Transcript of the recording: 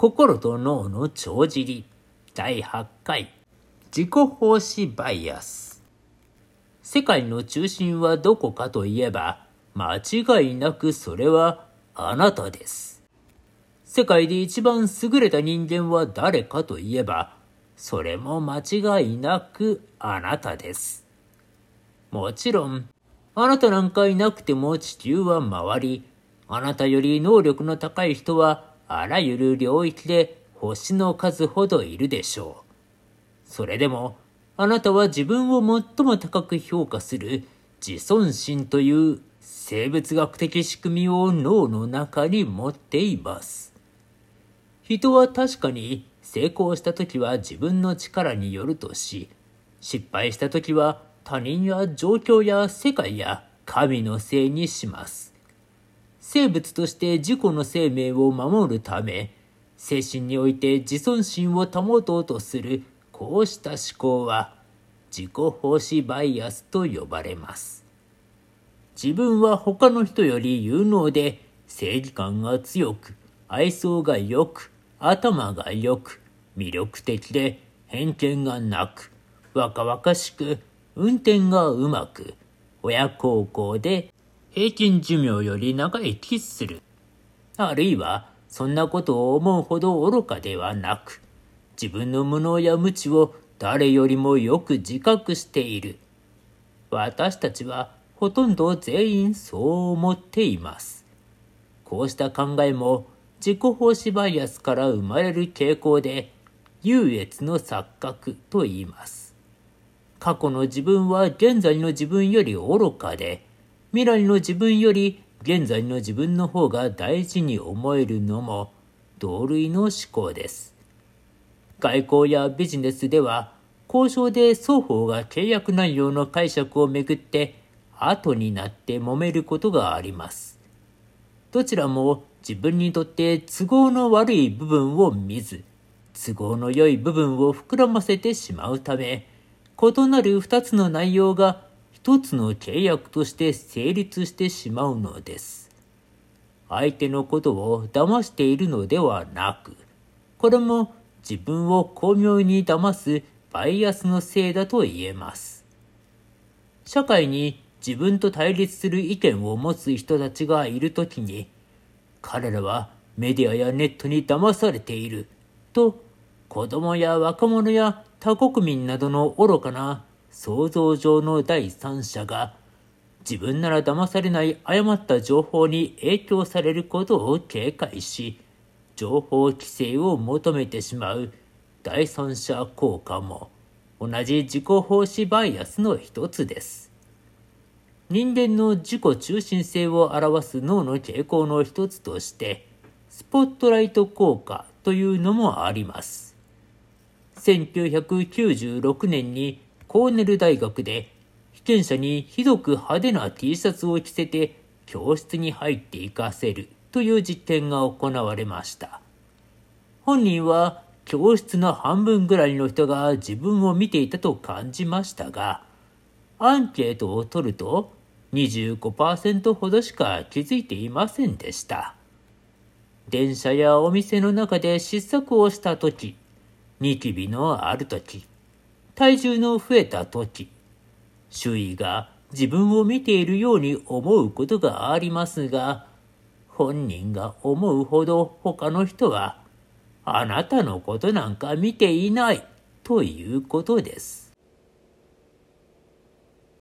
心と脳の帳尻第8回自己奉仕バイアス世界の中心はどこかといえば間違いなくそれはあなたです。世界で一番優れた人間は誰かといえばそれも間違いなくあなたです。もちろんあなたなんかいなくても地球は回りあなたより能力の高い人はあらゆる領域で星の数ほどいるでしょう。それでも、あなたは自分を最も高く評価する自尊心という生物学的仕組みを脳の中に持っています。人は確かに成功した時は自分の力によるとし、失敗した時は他人や状況や世界や神のせいにします。生物として自己の生命を守るため、精神において自尊心を保とうとするこうした思考は自己奉仕バイアスと呼ばれます。自分は他の人より有能で正義感が強く、愛想が良く、頭が良く、魅力的で偏見がなく、若々しく、運転がうまく、親孝行で平均寿命より長生きする。あるいは、そんなことを思うほど愚かではなく、自分の無能や無知を誰よりもよく自覚している。私たちはほとんど全員そう思っています。こうした考えも自己奉仕バイアスから生まれる傾向で、優越の錯覚と言います。過去の自分は現在の自分より愚かで、未来の自分より現在の自分の方が大事に思えるのも同類の思考です。外交やビジネスでは交渉で双方が契約内容の解釈をめぐって後になって揉めることがあります。どちらも自分にとって都合の悪い部分を見ず、都合の良い部分を膨らませてしまうため、異なる二つの内容が一つの契約として成立してしまうのです。相手のことを騙しているのではなく、これも自分を巧妙に騙すバイアスのせいだと言えます。社会に自分と対立する意見を持つ人たちがいるときに、彼らはメディアやネットに騙されていると子供や若者や他国民などの愚かな想像上の第三者が自分なら騙されない誤った情報に影響されることを警戒し、情報規制を求めてしまう第三者効果も同じ自己奉仕バイアスの一つです。人間の自己中心性を表す脳の傾向の一つとして、スポットライト効果というのもあります。1996年にコーネル大学で被験者にひどく派手な T シャツを着せて教室に入っていかせるという実験が行われました。本人は教室の半分ぐらいの人が自分を見ていたと感じましたが、アンケートを取ると25%ほどしか気づいていませんでした。電車やお店の中で失策をした時、ニキビのある時、体重の増えた時、周囲が自分を見ているように思うことがありますが、本人が思うほど他の人は、あなたのことなんか見ていないということです。